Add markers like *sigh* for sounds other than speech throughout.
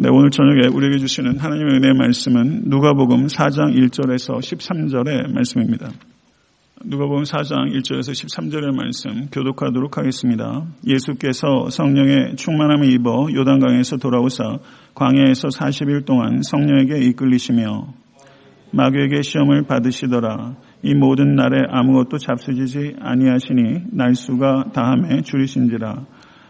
네, 오늘 저녁에 우리에게 주시는 하나님의 은혜의 말씀은 누가복음 4장 1절에서 13절의 말씀입니다. 누가복음 4장 1절에서 13절의 말씀 교독하도록 하겠습니다. 예수께서 성령의 충만함을 입어 요단강에서 돌아오사 광야에서 40일 동안 성령에게 이끌리시며 마귀에게 시험을 받으시더라. 이 모든 날에 아무것도 잡수지지 아니하시니 날수가 다함에 줄이신지라.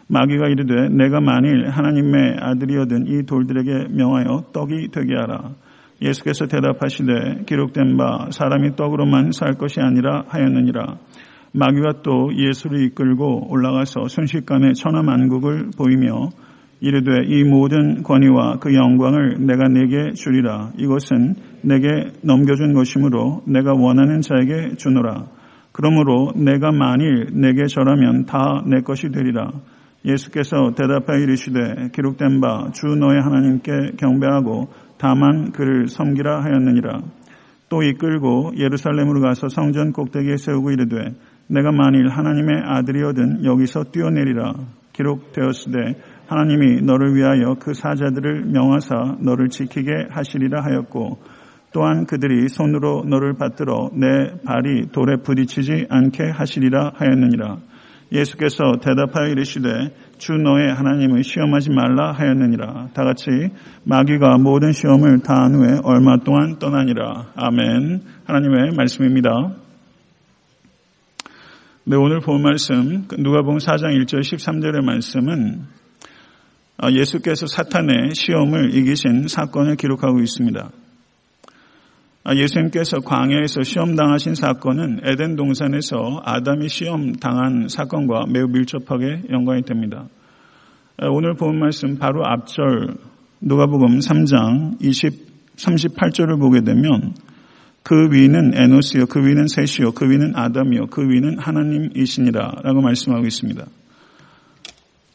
마귀가 이르되 내가 만일 하나님의 아들이어든 이 돌들에게 명하여 떡이 되게 하라. 예수께서 대답하시되 기록된 바 사람이 떡으로만 살 것이 아니라 하였느니라. 마귀가 또 예수를 이끌고 올라가서 순식간에 천하만국을 보이며 이르되 이 모든 권위와 그 영광을 내가 내게 주리라. 이것은 내게 넘겨준 것이므로 내가 원하는 자에게 주노라. 그러므로 내가 만일 내게 절하면 다 내 것이 되리라. 예수께서 대답하여 이르시되 기록된 바 주 너의 하나님께 경배하고 다만 그를 섬기라 하였느니라. 또 이끌고 예루살렘으로 가서 성전 꼭대기에 세우고 이르되 내가 만일 하나님의 아들이어든 여기서 뛰어내리라. 기록되었으되 하나님이 너를 위하여 그 사자들을 명하사 너를 지키게 하시리라 하였고 또한 그들이 손으로 너를 받들어 내 발이 돌에 부딪히지 않게 하시리라 하였느니라. 예수께서 대답하여 이르시되 주 너의 하나님을 시험하지 말라 하였느니라. 다 같이 마귀가 모든 시험을 다한 후에 얼마 동안 떠나니라. 아멘. 하나님의 말씀입니다. 네, 오늘 본 말씀 누가복음 4장 1절 13절의 말씀은 예수께서 사탄의 시험을 이기신 사건을 기록하고 있습니다. 아, 예수님께서 광야에서 시험 당하신 사건은 에덴 동산에서 아담이 시험 당한 사건과 매우 밀접하게 연관이 됩니다. 아, 오늘 본 말씀 바로 앞절 누가복음 3장 20 38절을 보게 되면 그 위는 에노스요 그 위는 셋이요 그 위는 아담이요 그 위는 하나님이시니라 라고 말씀하고 있습니다.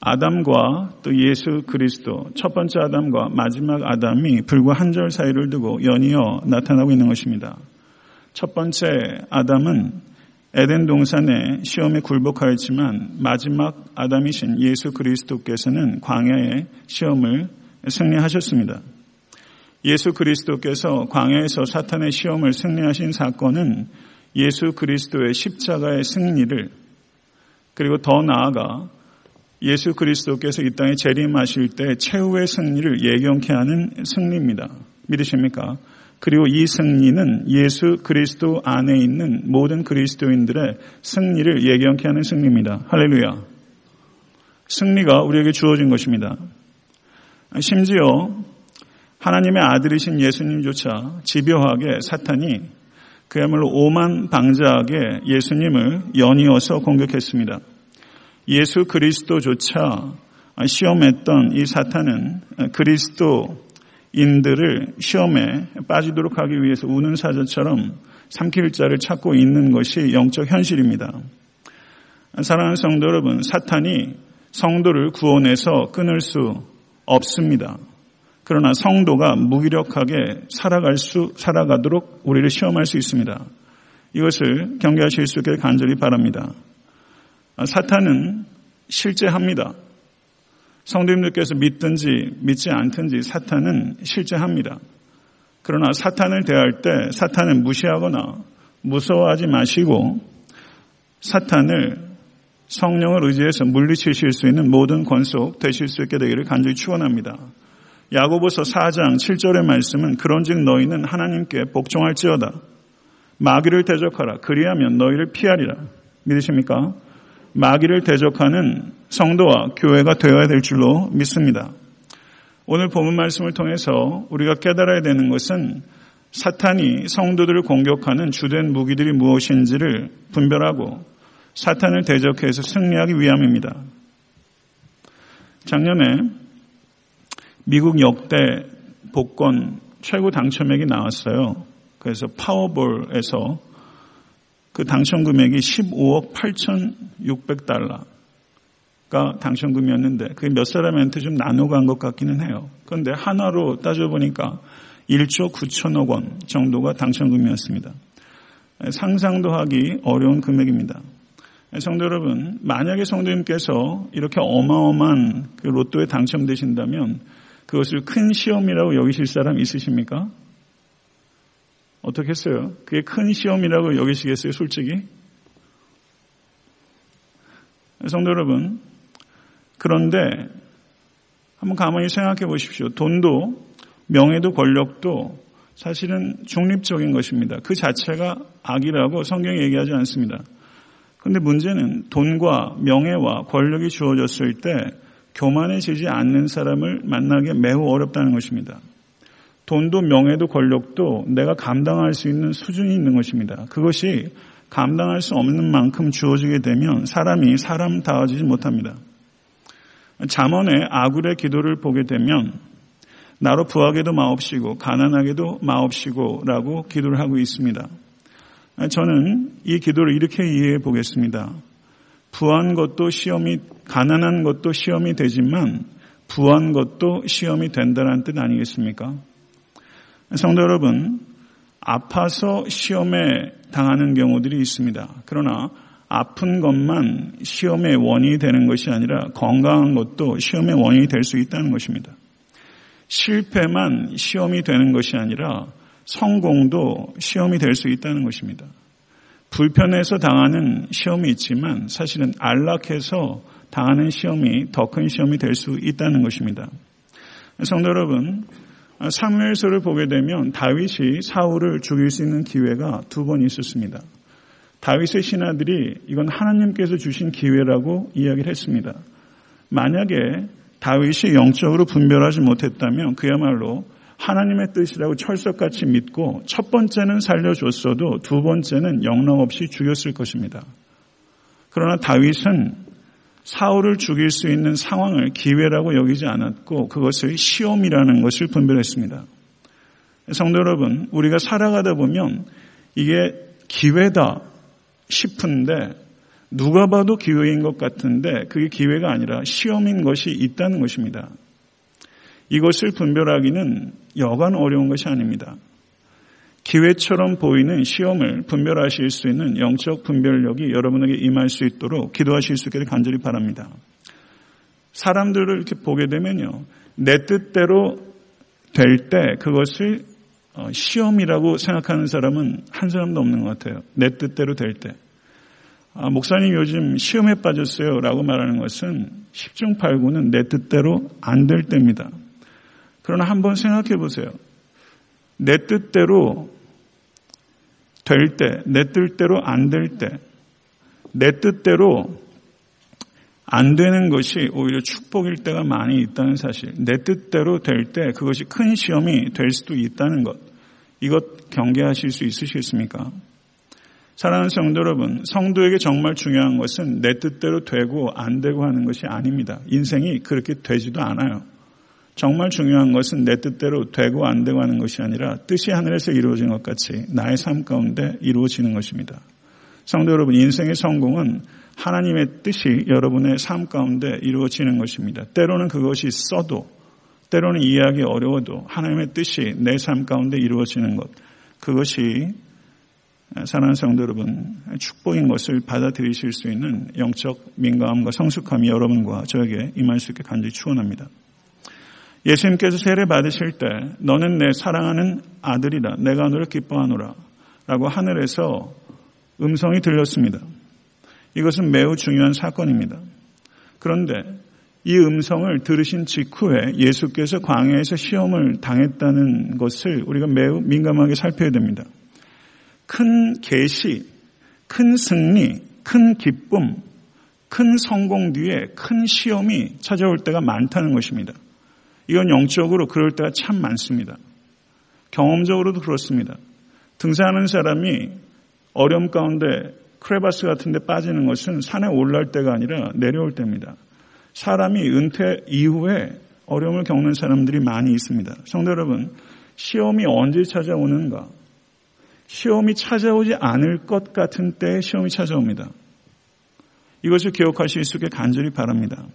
아담과 또 예수 그리스도 첫 번째 아담과 마지막 아담이 불과 한 절 사이를 두고 연이어 나타나고 있는 것입니다. 첫 번째 아담은 에덴 동산의 시험에 굴복하였지만 마지막 아담이신 예수 그리스도께서는 광야의 시험을 승리하셨습니다. 예수 그리스도께서 광야에서 사탄의 시험을 승리하신 사건은 예수 그리스도의 십자가의 승리를 그리고 더 나아가 예수 그리스도께서 이 땅에 재림하실 때 최후의 승리를 예견케 하는 승리입니다. 믿으십니까? 그리고 이 승리는 예수 그리스도 안에 있는 모든 그리스도인들의 승리를 예견케 하는 승리입니다. 할렐루야. 승리가 우리에게 주어진 것입니다. 심지어 하나님의 아들이신 예수님조차 집요하게 사탄이 그야말로 오만 방자하게 예수님을 연이어서 공격했습니다. 예수 그리스도조차 시험했던 이 사탄은 그리스도인들을 시험에 빠지도록 하기 위해서 우는 사자처럼 삼킬 자를 찾고 있는 것이 영적 현실입니다. 사랑하는 성도 여러분, 사탄이 성도를 구원해서 끊을 수 없습니다. 그러나 성도가 무기력하게 살아갈 수, 살아가도록 우리를 시험할 수 있습니다. 이것을 경계하실 수 있게 간절히 바랍니다. 아, 사탄은 실제합니다. 성도님들께서 믿든지 믿지 않든지 사탄은 실제합니다. 그러나 사탄을 대할 때 사탄을 무시하거나 무서워하지 마시고 사탄을 성령을 의지해서 물리치실 수 있는 모든 권속 되실 수 있게 되기를 간절히 축원합니다. 야고보서 4장 7절의 말씀은 그런즉 너희는 하나님께 복종할지어다. 마귀를 대적하라. 그리하면 너희를 피하리라. 믿으십니까? 마귀를 대적하는 성도와 교회가 되어야 될 줄로 믿습니다. 오늘 본문 말씀을 통해서 우리가 깨달아야 되는 것은 사탄이 성도들을 공격하는 주된 무기들이 무엇인지를 분별하고 사탄을 대적해서 승리하기 위함입니다. 작년에 미국 역대 복권 최고 당첨액이 나왔어요. 그래서 파워볼에서 그 당첨 금액이 15억 8,600달러가 당첨 금이었는데 그게 몇 사람한테 좀 나눠 간 것 같기는 해요. 그런데 하나로 따져보니까 1조 9천억 원 정도가 당첨금이었습니다. 상상도 하기 어려운 금액입니다. 성도 여러분, 만약에 성도님께서 이렇게 어마어마한 그 로또에 당첨되신다면 그것을 큰 시험이라고 여기실 사람 있으십니까? 어떻게 했어요? 그게 큰 시험이라고 여기시겠어요, 솔직히? 성도 여러분, 그런데 한번 가만히 생각해 보십시오. 돈도 명예도 권력도 사실은 중립적인 것입니다. 그 자체가 악이라고 성경이 얘기하지 않습니다. 그런데 문제는 돈과 명예와 권력이 주어졌을 때 교만해지지 않는 사람을 만나기 매우 어렵다는 것입니다. 돈도 명예도 권력도 내가 감당할 수 있는 수준이 있는 것입니다. 그것이 감당할 수 없는 만큼 주어지게 되면 사람이 사람 다워지지 못합니다. 잠언의 아굴의 기도를 보게 되면 나로 부하게도 마옵시고 가난하게도 마옵시고라고 기도를 하고 있습니다. 저는 이 기도를 이렇게 이해해 보겠습니다. 부한 것도 시험이 가난한 것도 시험이 되지만 부한 것도 시험이 된다는 뜻 아니겠습니까? 성도 여러분, 아파서 시험에 당하는 경우들이 있습니다. 그러나 아픈 것만 시험의 원인이 되는 것이 아니라 건강한 것도 시험의 원인이 될 수 있다는 것입니다. 실패만 시험이 되는 것이 아니라 성공도 시험이 될 수 있다는 것입니다. 불편해서 당하는 시험이 있지만 사실은 안락해서 당하는 시험이 더 큰 시험이 될 수 있다는 것입니다. 성도 여러분, 사무엘서를 보게 되면 다윗이 사울을 죽일 수 있는 기회가 두 번 있었습니다. 다윗의 신하들이 이건 하나님께서 주신 기회라고 이야기를 했습니다. 만약에 다윗이 영적으로 분별하지 못했다면 그야말로 하나님의 뜻이라고 철석같이 믿고 첫 번째는 살려줬어도 두 번째는 영락 없이 죽였을 것입니다. 그러나 다윗은 사울을 죽일 수 있는 상황을 기회라고 여기지 않았고 그것을 시험이라는 것을 분별했습니다. 성도 여러분, 우리가 살아가다 보면 이게 기회다 싶은데 누가 봐도 기회인 것 같은데 그게 기회가 아니라 시험인 것이 있다는 것입니다. 이것을 분별하기는 여간 어려운 것이 아닙니다. 기회처럼 보이는 시험을 분별하실 수 있는 영적 분별력이 여러분에게 임할 수 있도록 기도하실 수 있기를 간절히 바랍니다. 사람들을 이렇게 보게 되면요. 내 뜻대로 될 때 그것을 어, 시험이라고 생각하는 사람은 한 사람도 없는 것 같아요. 내 뜻대로 될 때. 아, 목사님 요즘 시험에 빠졌어요 라고 말하는 것은 10중 8구는 내 뜻대로 안 될 때입니다. 그러나 한번 생각해 보세요. 내 뜻대로 될 때, 내 뜻대로 안 될 때, 내 뜻대로 안 되는 것이 오히려 축복일 때가 많이 있다는 사실. 내 뜻대로 될 때 그것이 큰 시험이 될 수도 있다는 것. 이것 경계하실 수 있으시겠습니까? 사랑하는 성도 여러분, 성도에게 정말 중요한 것은 내 뜻대로 되고 안 되고 하는 것이 아닙니다. 인생이 그렇게 되지도 않아요. 정말 중요한 것은 내 뜻대로 되고 안 되고 하는 것이 아니라 뜻이 하늘에서 이루어진 것 같이 나의 삶 가운데 이루어지는 것입니다. 성도 여러분, 인생의 성공은 하나님의 뜻이 여러분의 삶 가운데 이루어지는 것입니다. 때로는 그것이 써도, 때로는 이해하기 어려워도 하나님의 뜻이 내 삶 가운데 이루어지는 것, 그것이 사랑하는 성도 여러분, 축복인 것을 받아들이실 수 있는 영적 민감함과 성숙함이 여러분과 저에게 임할 수 있게 간절히 축원합니다. 예수님께서 세례 받으실 때 너는 내 사랑하는 아들이다. 내가 너를 기뻐하노라. 라고 하늘에서 음성이 들렸습니다. 이것은 매우 중요한 사건입니다. 그런데 이 음성을 들으신 직후에 예수께서 광야에서 시험을 당했다는 것을 우리가 매우 민감하게 살펴야 됩니다. 큰 계시, 큰 승리, 큰 기쁨, 큰 성공 뒤에 큰 시험이 찾아올 때가 많다는 것입니다. 이건 영적으로 그럴 때가 참 많습니다. 경험적으로도 그렇습니다. 등산하는 사람이 어려움 가운데 크레바스 같은 데 빠지는 것은 산에 올라올 때가 아니라 내려올 때입니다. 사람이 은퇴 이후에 어려움을 겪는 사람들이 많이 있습니다. 성도 여러분, 시험이 언제 찾아오는가? 시험이 찾아오지 않을 것 같은 때에 시험이 찾아옵니다. 이것을 기억하실 수 있게 간절히 바랍니다.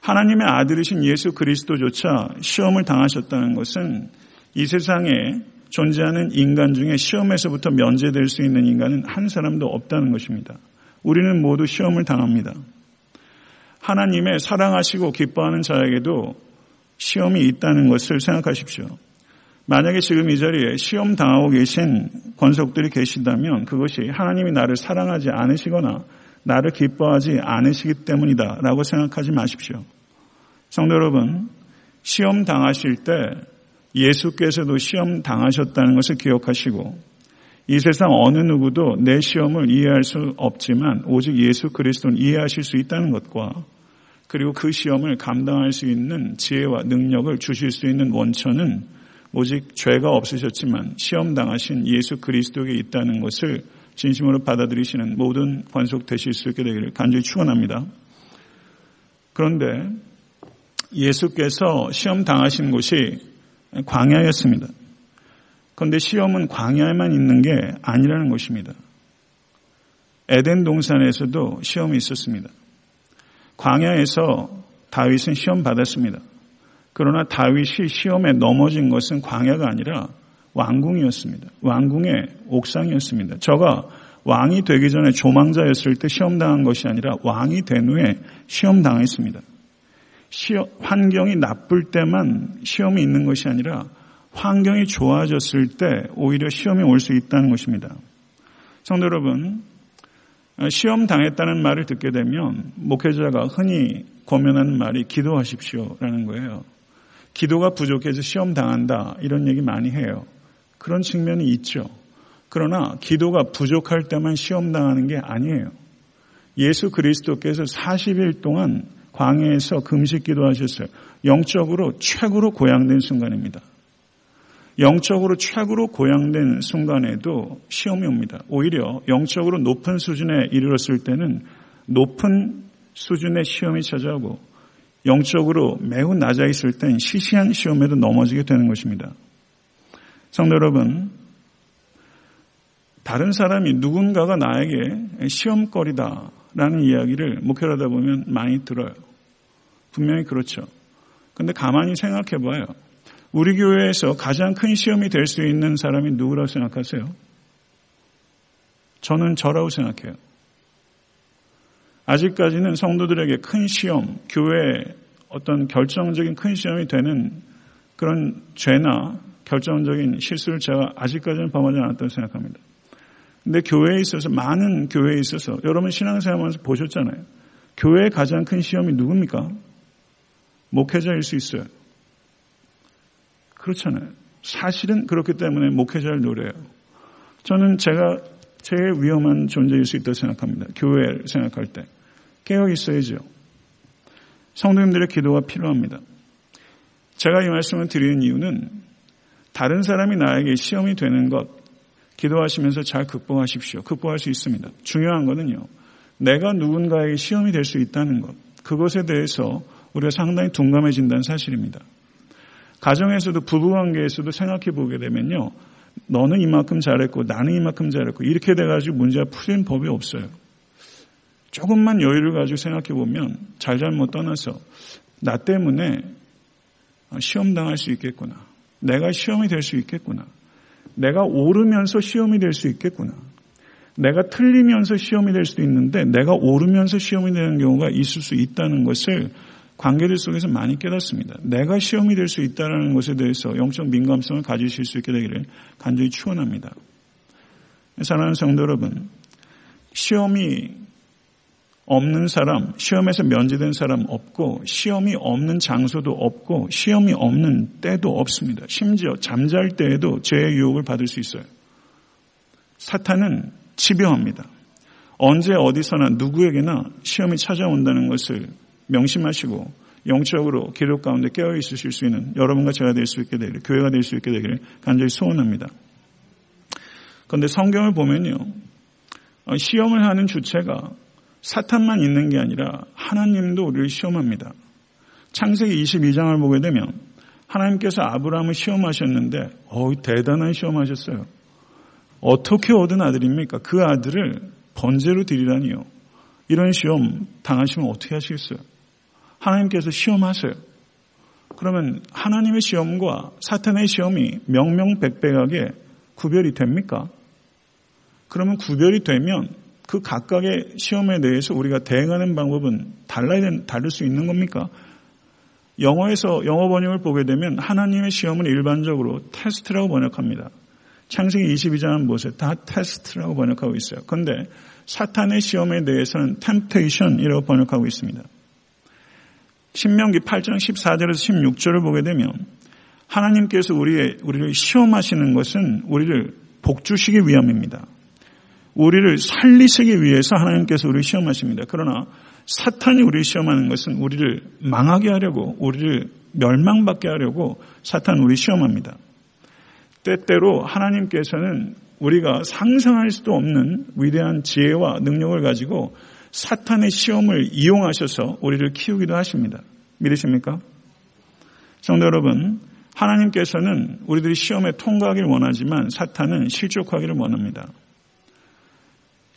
하나님의 아들이신 예수 그리스도조차 시험을 당하셨다는 것은 이 세상에 존재하는 인간 중에 시험에서부터 면제될 수 있는 인간은 한 사람도 없다는 것입니다. 우리는 모두 시험을 당합니다. 하나님의 사랑하시고 기뻐하는 자에게도 시험이 있다는 것을 생각하십시오. 만약에 지금 이 자리에 시험 당하고 계신 권속들이 계신다면 그것이 하나님이 나를 사랑하지 않으시거나 나를 기뻐하지 않으시기 때문이다 라고 생각하지 마십시오. 성도 여러분, 시험 당하실 때 예수께서도 시험 당하셨다는 것을 기억하시고 이 세상 어느 누구도 내 시험을 이해할 수 없지만 오직 예수 그리스도는 이해하실 수 있다는 것과 그리고 그 시험을 감당할 수 있는 지혜와 능력을 주실 수 있는 원천은 오직 죄가 없으셨지만 시험 당하신 예수 그리스도에 있다는 것을 진심으로 받아들이시는 모든 관속 되실 수 있게 되기를 간절히 축원합니다. 그런데 예수께서 시험 당하신 곳이 광야였습니다. 그런데 시험은 광야에만 있는 게 아니라는 것입니다. 에덴 동산에서도 시험이 있었습니다. 광야에서 다윗은 시험 받았습니다. 그러나 다윗이 시험에 넘어진 것은 광야가 아니라 왕궁이었습니다. 왕궁의 옥상이었습니다. 저가 왕이 되기 전에 조망자였을 때 시험당한 것이 아니라 왕이 된 후에 시험당했습니다. 시험, 환경이 나쁠 때만 시험이 있는 것이 아니라 환경이 좋아졌을 때 오히려 시험이 올 수 있다는 것입니다. 성도 여러분, 시험 당했다는 말을 듣게 되면 목회자가 흔히 고면하는 말이 기도하십시오라는 거예요. 기도가 부족해서 시험 당한다 이런 얘기 많이 해요. 그런 측면이 있죠. 그러나 기도가 부족할 때만 시험 당하는 게 아니에요. 예수 그리스도께서 40일 동안 광해에서 금식 기도하셨어요. 영적으로 최고로 고양된 순간입니다. 영적으로 최고로 고양된 순간에도 시험이 옵니다. 오히려 영적으로 높은 수준에 이르렀을 때는 높은 수준의 시험이 찾아오고 영적으로 매우 낮아 있을 땐 시시한 시험에도 넘어지게 되는 것입니다. 성도 여러분, 다른 사람이 누군가가 나에게 시험거리다라는 이야기를 목회하다 보면 많이 들어요. 분명히 그렇죠. 근데 가만히 생각해 봐요. 우리 교회에서 가장 큰 시험이 될 수 있는 사람이 누구라고 생각하세요? 저는 저라고 생각해요. 아직까지는 성도들에게 큰 시험, 교회에 어떤 결정적인 큰 시험이 되는 그런 죄나 결정적인 실수를 제가 아직까지는 범하지 않았다고 생각합니다. 근데 교회에 있어서 많은 교회에 있어서 여러분 신앙생활하면서 보셨잖아요. 교회의 가장 큰 시험이 누굽니까? 목회자일 수 있어요. 그렇잖아요. 사실은 그렇기 때문에 목회자를 노려요. 저는 제가 제일 위험한 존재일 수 있다고 생각합니다. 교회를 생각할 때. 깨어 있어야죠. 성도님들의 기도가 필요합니다. 제가 이 말씀을 드리는 이유는 다른 사람이 나에게 시험이 되는 것 기도하시면서 잘 극복하십시오. 극복할 수 있습니다. 중요한 것은요. 내가 누군가에게 시험이 될 수 있다는 것. 그것에 대해서 우리가 상당히 둔감해진다는 사실입니다. 가정에서도 부부관계에서도 생각해 보게 되면요. 너는 이만큼 잘했고 나는 이만큼 잘했고 이렇게 돼가지고 문제가 풀린 법이 없어요. 조금만 여유를 가지고 생각해 보면 잘잘못 떠나서 나 때문에 시험 당할 수 있겠구나. 내가 시험이 될 수 있겠구나. 내가 오르면서 시험이 될 수 있겠구나. 내가 틀리면서 시험이 될 수도 있는데 내가 오르면서 시험이 되는 경우가 있을 수 있다는 것을 관계들 속에서 많이 깨닫습니다. 내가 시험이 될 수 있다는 것에 대해서 영적 민감성을 가지실 수 있게 되기를 간절히 추원합니다. 사랑하는 성도 여러분, 시험이 없는 사람, 시험에서 면제된 사람 없고, 시험이 없는 장소도 없고, 시험이 없는 때도 없습니다. 심지어 잠잘 때에도 죄의 유혹을 받을 수 있어요. 사탄은 치병합니다. 언제 어디서나 누구에게나 시험이 찾아온다는 것을 명심하시고 영적으로 기록 가운데 깨어 있으실 수 있는 여러분과 제가 될 수 있게 되기를, 교회가 될 수 있게 되기를 간절히 소원합니다. 그런데 성경을 보면요. 어, 시험을 하는 주체가 사탄만 있는 게 아니라 하나님도 우리를 시험합니다. 창세기 22장을 보게 되면 하나님께서 아브라함을 시험하셨는데 어 대단한 시험하셨어요. 어떻게 얻은 아들입니까? 그 아들을 번제로 드리라니요. 이런 시험 당하시면 어떻게 하시겠어요? 하나님께서 시험하세요. 그러면 하나님의 시험과 사탄의 시험이 명명백백하게 구별이 됩니까? 그러면 구별이 되면 그 각각의 시험에 대해서 우리가 대응하는 방법은 달라야 다를 수 있는 겁니까? 영어에서 영어 번역을 보게 되면 하나님의 시험은 일반적으로 테스트라고 번역합니다. 창세기 22장은 보세요. 다 테스트라고 번역하고 있어요. 그런데 사탄의 시험에 대해서는 temptation이라고 번역하고 있습니다. 신명기 8장 14절에서 16절을 보게 되면 하나님께서 우리의, 우리를 시험하시는 것은 우리를 복주시기 위함입니다. 우리를 살리시기 위해서 하나님께서 우리를 시험하십니다. 그러나 사탄이 우리를 시험하는 것은 우리를 망하게 하려고, 우리를 멸망받게 하려고 사탄 우리 시험합니다. 때때로 하나님께서는 우리가 상상할 수도 없는 위대한 지혜와 능력을 가지고 사탄의 시험을 이용하셔서 우리를 키우기도 하십니다. 믿으십니까? 성도 여러분, 하나님께서는 우리들이 시험에 통과하기를 원하지만 사탄은 실족하기를 원합니다.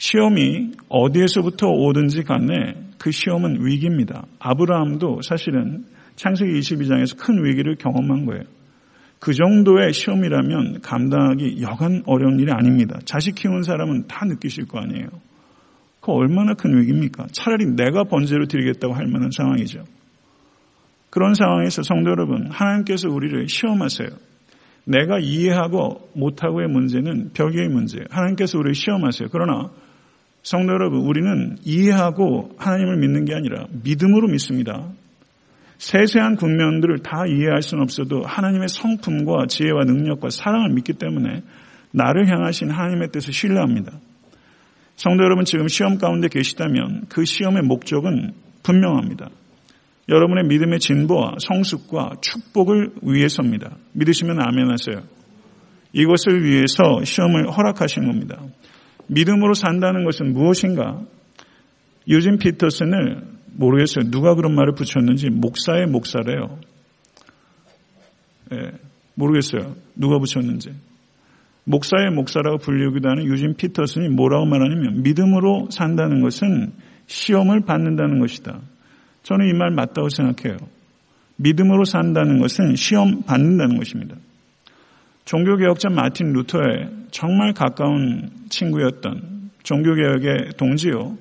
시험이 어디에서부터 오든지 간에 그 시험은 위기입니다. 아브라함도 사실은 창세기 22장에서 큰 위기를 경험한 거예요. 그 정도의 시험이라면 감당하기 여간 어려운 일이 아닙니다. 자식 키우는 사람은 다 느끼실 거 아니에요. 그 얼마나 큰 위기입니까? 차라리 내가 번제로 드리겠다고 할 만한 상황이죠. 그런 상황에서 성도 여러분, 하나님께서 우리를 시험하세요. 내가 이해하고 못하고의 문제는 별개의 문제예요. 하나님께서 우리를 시험하세요. 그러나 성도 여러분, 우리는 이해하고 하나님을 믿는 게 아니라 믿음으로 믿습니다. 세세한 국면들을 다 이해할 수는 없어도 하나님의 성품과 지혜와 능력과 사랑을 믿기 때문에 나를 향하신 하나님의 뜻을 신뢰합니다. 성도 여러분 지금 시험 가운데 계시다면 그 시험의 목적은 분명합니다. 여러분의 믿음의 진보와 성숙과 축복을 위해서입니다. 믿으시면 아멘 하세요. 이것을 위해서 시험을 허락하신 겁니다. 믿음으로 산다는 것은 무엇인가? 유진 피터슨을 모르겠어요. 누가 그런 말을 붙였는지 목사의 목사래요. 예, 모르겠어요. 누가 붙였는지. 목사의 목사라고 불리기도 하는 유진 피터슨이 뭐라고 말하냐면 믿음으로 산다는 것은 시험을 받는다는 것이다. 저는 이 말 맞다고 생각해요. 믿음으로 산다는 것은 시험 받는다는 것입니다. 종교개혁자 마틴 루터의 정말 가까운 친구였던 종교개혁의 동지요.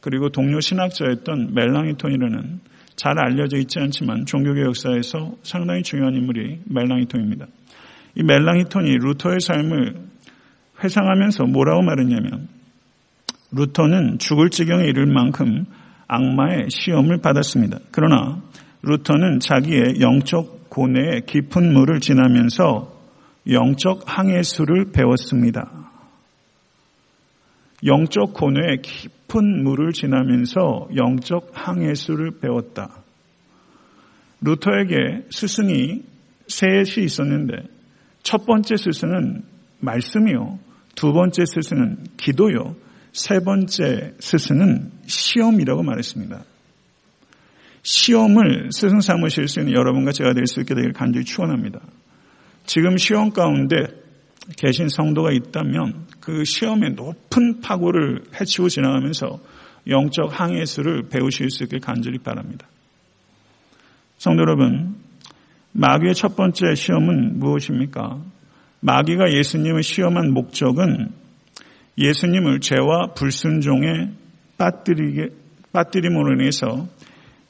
그리고 동료 신학자였던 멜랑이톤이라는 잘 알려져 있지 않지만 종교계 역사에서 상당히 중요한 인물이 멜랑이톤입니다. 이 멜랑이톤이 루터의 삶을 회상하면서 뭐라고 말했냐면 루터는 죽을 지경에 이를 만큼 악마의 시험을 받았습니다. 그러나 루터는 자기의 영적 고뇌의 깊은 물을 지나면서 영적 항해수를 배웠습니다. 영적 고뇌의 깊은 물을 지나면서 영적 항해수를 배웠다. 루터에게 스승이 셋이 있었는데 첫 번째 스승은 말씀이요. 두 번째 스승은 기도요. 세 번째 스승은 시험이라고 말했습니다. 시험을 스승 삼으실 수 있는 여러분과 제가 될 수 있게 되길 간절히 축원합니다. 지금 시험 가운데 계신 성도가 있다면 그 시험의 높은 파고를 해치고 지나가면서 영적 항해수를 배우실 수 있길 간절히 바랍니다. 성도 여러분, 마귀의 첫 번째 시험은 무엇입니까? 마귀가 예수님을 시험한 목적은 예수님을 죄와 불순종에 빠뜨리게, 빠뜨림으로 인해서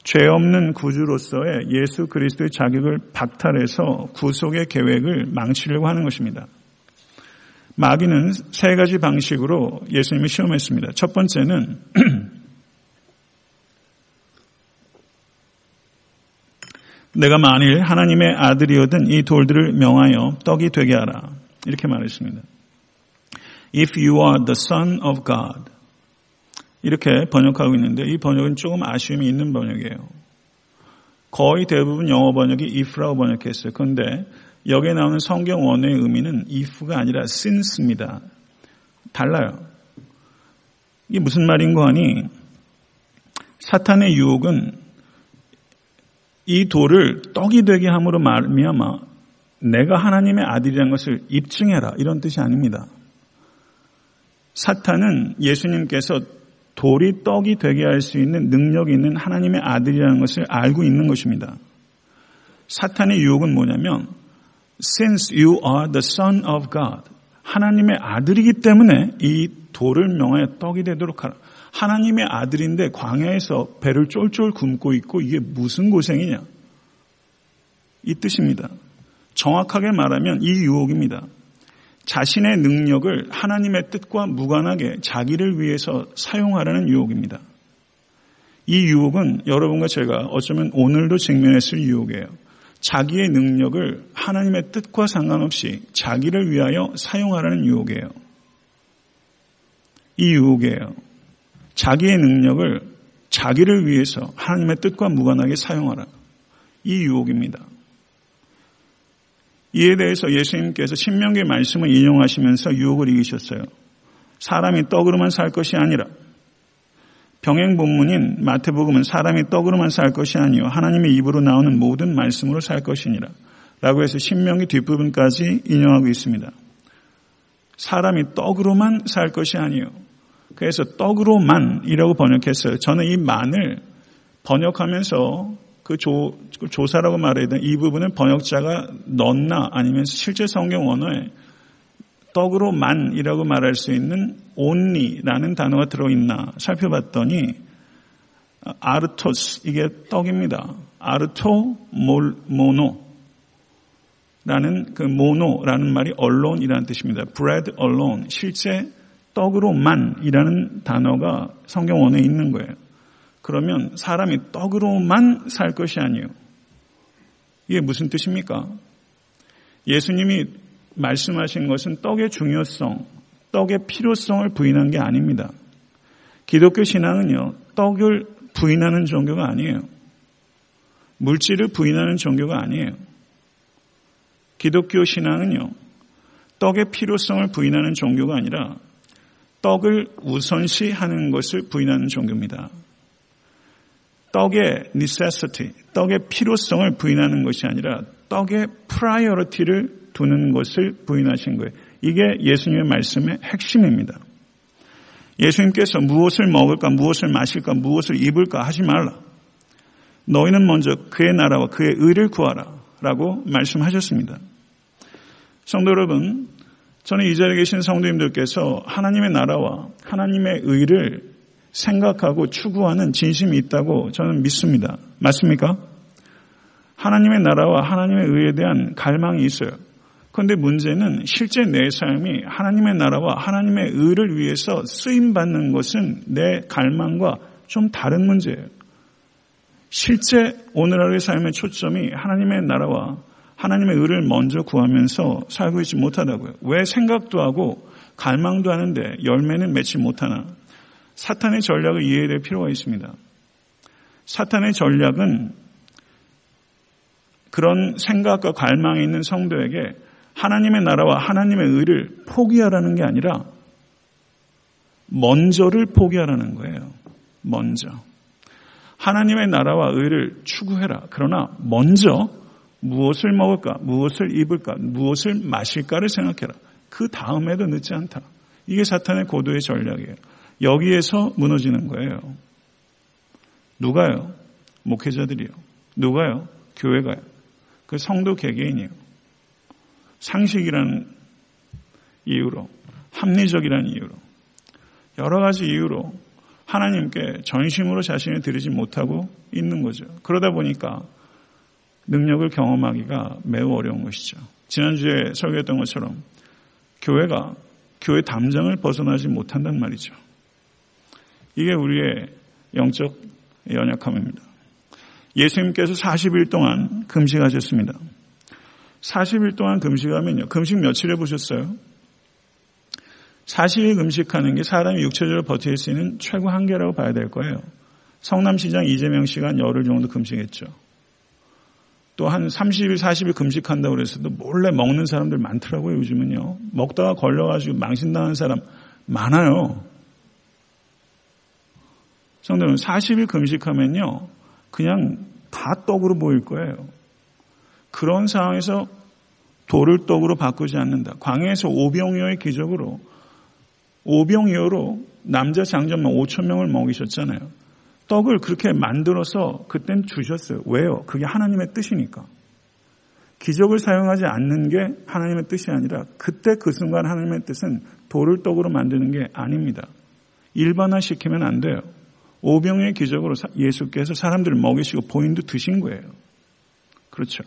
죄 없는 구주로서의 예수 그리스도의 자격을 박탈해서 구속의 계획을 망치려고 하는 것입니다. 마귀는 세 가지 방식으로 예수님을 시험했습니다. 첫 번째는 *clears throat* 내가 만일 하나님의 아들이어든 이 돌들을 명하여 떡이 되게 하라. 이렇게 말했습니다. If you are the son of God. 이렇게 번역하고 있는데 이 번역은 조금 아쉬움이 있는 번역이에요. 거의 대부분 영어 번역이 if라고 번역했어요. 그런데 여기에 나오는 성경 원어의 의미는 if가 아니라 since입니다. 달라요. 이게 무슨 말인 거 하니 사탄의 유혹은 이 돌을 떡이 되게 함으로 말미암아 내가 하나님의 아들이라는 것을 입증해라 이런 뜻이 아닙니다. 사탄은 예수님께서 돌이 떡이 되게 할 수 있는 능력이 있는 하나님의 아들이라는 것을 알고 있는 것입니다. 사탄의 유혹은 뭐냐면 since you are the son of God. 하나님의 아들이기 때문에 이 돌을 명하여 떡이 되도록 하라. 하나님의 아들인데 광야에서 배를 쫄쫄 굶고 있고 이게 무슨 고생이냐? 이 뜻입니다. 정확하게 말하면 이 유혹입니다. 자신의 능력을 하나님의 뜻과 무관하게 자기를 위해서 사용하라는 유혹입니다. 이 유혹은 여러분과 제가 어쩌면 오늘도 직면했을 유혹이에요. 자기의 능력을 하나님의 뜻과 상관없이 자기를 위하여 사용하라는 유혹이에요. 이 유혹이에요. 자기의 능력을 자기를 위해서 하나님의 뜻과 무관하게 사용하라. 이 유혹입니다. 이에 대해서 예수님께서 신명기 말씀을 인용하시면서 유혹을 이기셨어요. 사람이 떡으로만 살 것이 아니라 병행 본문인 마태복음은 사람이 떡으로만 살 것이 아니요 하나님의 입으로 나오는 모든 말씀으로 살 것이니라. 라고 해서 신명기 뒷부분까지 인용하고 있습니다. 사람이 떡으로만 살 것이 아니요. 그래서 떡으로만이라고 번역했어요. 저는 이 만을 번역하면서 그 조, 그 조사라고 말해야 되는 이 부분은 번역자가 넣나 아니면 실제 성경 언어에 떡으로만이라고 말할 수 있는 only라는 단어가 들어있나 살펴봤더니 아르토스 이게 떡입니다. 아르토 모노 라는 그 모노라는 말이 언론이라는 뜻입니다. bread alone 실제 떡으로만이라는 단어가 성경 원에 있는 거예요. 그러면 사람이 떡으로만 살 것이 아니에요. 이게 무슨 뜻입니까? 예수님이 말씀하신 것은 떡의 중요성, 떡의 필요성을 부인한 게 아닙니다. 기독교 신앙은요, 떡을 부인하는 종교가 아니에요. 물질을 부인하는 종교가 아니에요. 기독교 신앙은요, 떡의 필요성을 부인하는 종교가 아니라 떡을 우선시하는 것을 부인하는 종교입니다. 떡의 necessity, 떡의 필요성을 부인하는 것이 아니라 떡의 priority를 두는 것을 부인하신 거예요. 이게 예수님의 말씀의 핵심입니다. 예수님께서 무엇을 먹을까, 무엇을 마실까, 무엇을 입을까 하지 말라. 너희는 먼저 그의 나라와 그의 의를 구하라. 라고 말씀하셨습니다. 성도 여러분, 저는 이 자리에 계신 성도님들께서 하나님의 나라와 하나님의 의를 생각하고 추구하는 진심이 있다고 저는 믿습니다. 맞습니까? 하나님의 나라와 하나님의 의에 대한 갈망이 있어요. 그런데 문제는 실제 내 삶이 하나님의 나라와 하나님의 의를 위해서 쓰임 받는 것은 내 갈망과 좀 다른 문제예요. 실제 오늘 하루의 삶의 초점이 하나님의 나라와 하나님의 의를 먼저 구하면서 살고 있지 못하다고요. 왜 생각도 하고 갈망도 하는데 열매는 맺지 못하나? 사탄의 전략을 이해할 필요가 있습니다. 사탄의 전략은 그런 생각과 갈망이 있는 성도에게 하나님의 나라와 하나님의 의를 포기하라는 게 아니라 먼저를 포기하라는 거예요. 먼저. 하나님의 나라와 의를 추구해라. 그러나 먼저 무엇을 먹을까, 무엇을 입을까, 무엇을 마실까를 생각해라. 그 다음에도 늦지 않다. 이게 사탄의 고도의 전략이에요. 여기에서 무너지는 거예요. 누가요? 목회자들이요. 누가요? 교회가요. 그 성도 개개인이요. 상식이라는 이유로, 합리적이라는 이유로, 여러 가지 이유로 하나님께 전심으로 자신을 드리지 못하고 있는 거죠. 그러다 보니까 능력을 경험하기가 매우 어려운 것이죠. 지난주에 설교했던 것처럼 교회가 교회 담장을 벗어나지 못한단 말이죠. 이게 우리의 영적 연약함입니다. 예수님께서 40일 동안 금식하셨습니다. 40일 동안 금식하면요. 금식 며칠 해보셨어요? 40일 금식하는 게 사람이 육체적으로 버틸 수 있는 최고 한계라고 봐야 될 거예요. 성남시장 이재명 한 열흘 정도 금식했죠. 또 한 30일, 40일 금식한다고 그랬어도 몰래 먹는 사람들 많더라고요, 요즘은요. 먹다가 걸려가지고 망신당하는 사람 많아요. 성도는 40일 금식하면요. 그냥 다 떡으로 보일 거예요. 그런 상황에서 돌을 떡으로 바꾸지 않는다. 광해에서 오병이어의 기적으로 오병이어로 남자 장전만 5천 명을 먹이셨잖아요. 떡을 그렇게 만들어서 그땐 주셨어요. 왜요? 그게 하나님의 뜻이니까. 기적을 사용하지 않는 게 하나님의 뜻이 아니라 그때 그 순간 하나님의 뜻은 돌을 떡으로 만드는 게 아닙니다. 일반화시키면 안 돼요. 오병의 기적으로 예수께서 사람들을 먹이시고 본인도 드신 거예요. 그렇죠.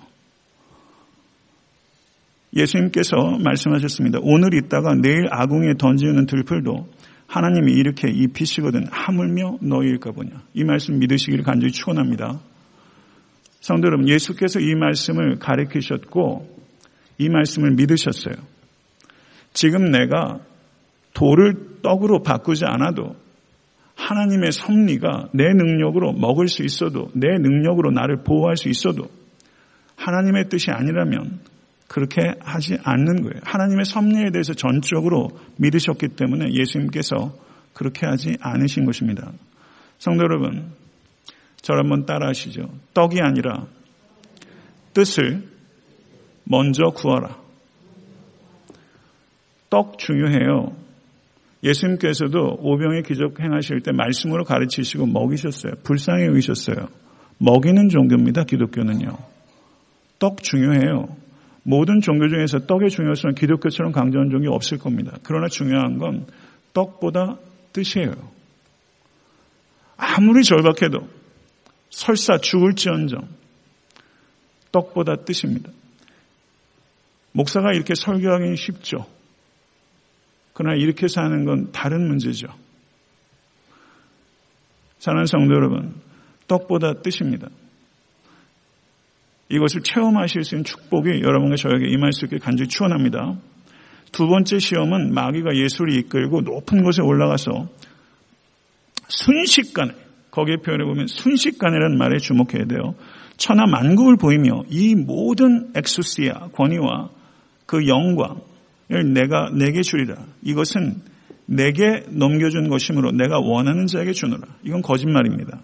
예수님께서 말씀하셨습니다. 오늘 있다가 내일 아궁이에 던지는 들풀도 하나님이 이렇게 입히시거든 하물며 너희일까 보냐. 이 말씀 믿으시기를 간절히 축원합니다. 성도 여러분, 예수께서 이 말씀을 가르치셨고 이 말씀을 믿으셨어요. 지금 내가 돌을 떡으로 바꾸지 않아도 하나님의 섭리가 내 능력으로 먹을 수 있어도 내 능력으로 나를 보호할 수 있어도 하나님의 뜻이 아니라면 그렇게 하지 않는 거예요. 하나님의 섭리에 대해서 전적으로 믿으셨기 때문에 예수님께서 그렇게 하지 않으신 것입니다. 성도 여러분, 저를 한번 따라 하시죠. 떡이 아니라 뜻을 먼저 구하라. 떡 중요해요. 예수님께서도 오병의 기적 행하실 때 말씀으로 가르치시고 먹이셨어요. 불쌍히 여기셨어요. 먹이는 종교입니다. 기독교는요. 떡 중요해요. 모든 종교 중에서 떡의 중요성은 기독교처럼 강조한 종이 없을 겁니다. 그러나 중요한 건 떡보다 뜻이에요. 아무리 절박해도 설사 죽을지언정 떡보다 뜻입니다. 목사가 이렇게 설교하기는 쉽죠. 그러나 이렇게 사는 건 다른 문제죠. 사는 성도 여러분, 떡보다 뜻입니다. 이것을 체험하실 수 있는 축복이 여러분과 저에게 임할 수 있게 간절히 추원합니다. 두 번째 시험은 마귀가 예수를 이끌고 높은 곳에 올라가서 순식간에 거기에 표현해 보면 순식간이라는 말에 주목해야 돼요. 천하 만국을 보이며 이 모든 엑소시아 권위와 그 영광 내가 내게 주리라. 이것은 내게 넘겨준 것이므로 내가 원하는 자에게 주노라. 이건 거짓말입니다.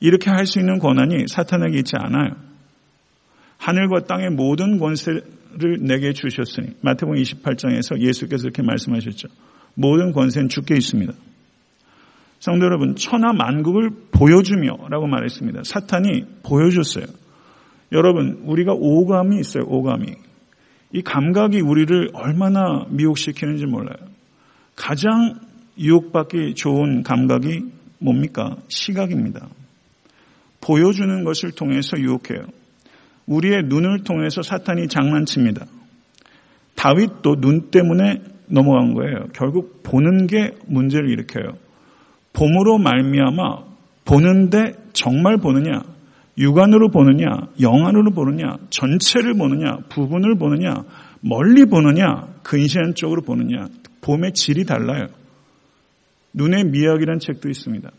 이렇게 할 수 있는 권한이 사탄에게 있지 않아요. 하늘과 땅의 모든 권세를 내게 주셨으니 마태복음 28장에서 예수께서 이렇게 말씀하셨죠. 모든 권세는 주께 있습니다. 성도 여러분, 천하 만국을 보여주며라고 말했습니다. 사탄이 보여줬어요. 여러분, 우리가 오감이 있어요. 오감이. 이 감각이 우리를 얼마나 미혹시키는지 몰라요. 가장 유혹받기 좋은 감각이 뭡니까? 시각입니다. 보여주는 것을 통해서 유혹해요. 우리의 눈을 통해서 사탄이 장난칩니다. 다윗도 눈 때문에 넘어간 거예요. 결국 보는 게 문제를 일으켜요. 봄으로 말미암아 보는데 정말 보느냐? 육안으로 보느냐, 영안으로 보느냐, 전체를 보느냐, 부분을 보느냐, 멀리 보느냐, 근시한 쪽으로 보느냐, 봄의 질이 달라요. 눈의 미학이라는 책도 있습니다.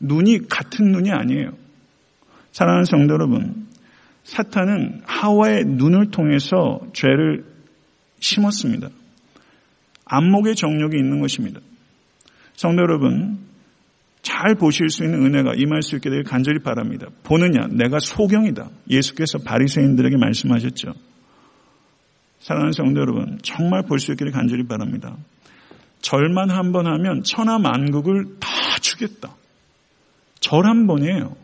눈이 같은 눈이 아니에요. 사랑하는 성도 여러분, 사탄은 하와의 눈을 통해서 죄를 심었습니다. 안목의 정력이 있는 것입니다. 성도 여러분, 잘 보실 수 있는 은혜가 임할 수 있게 되길 간절히 바랍니다. 보느냐? 내가 소경이다. 예수께서 바리새인들에게 말씀하셨죠. 사랑하는 성도 여러분, 정말 볼 수 있기를 간절히 바랍니다. 절만 한 번 하면 천하 만국을 다 주겠다. 절 한 번이에요.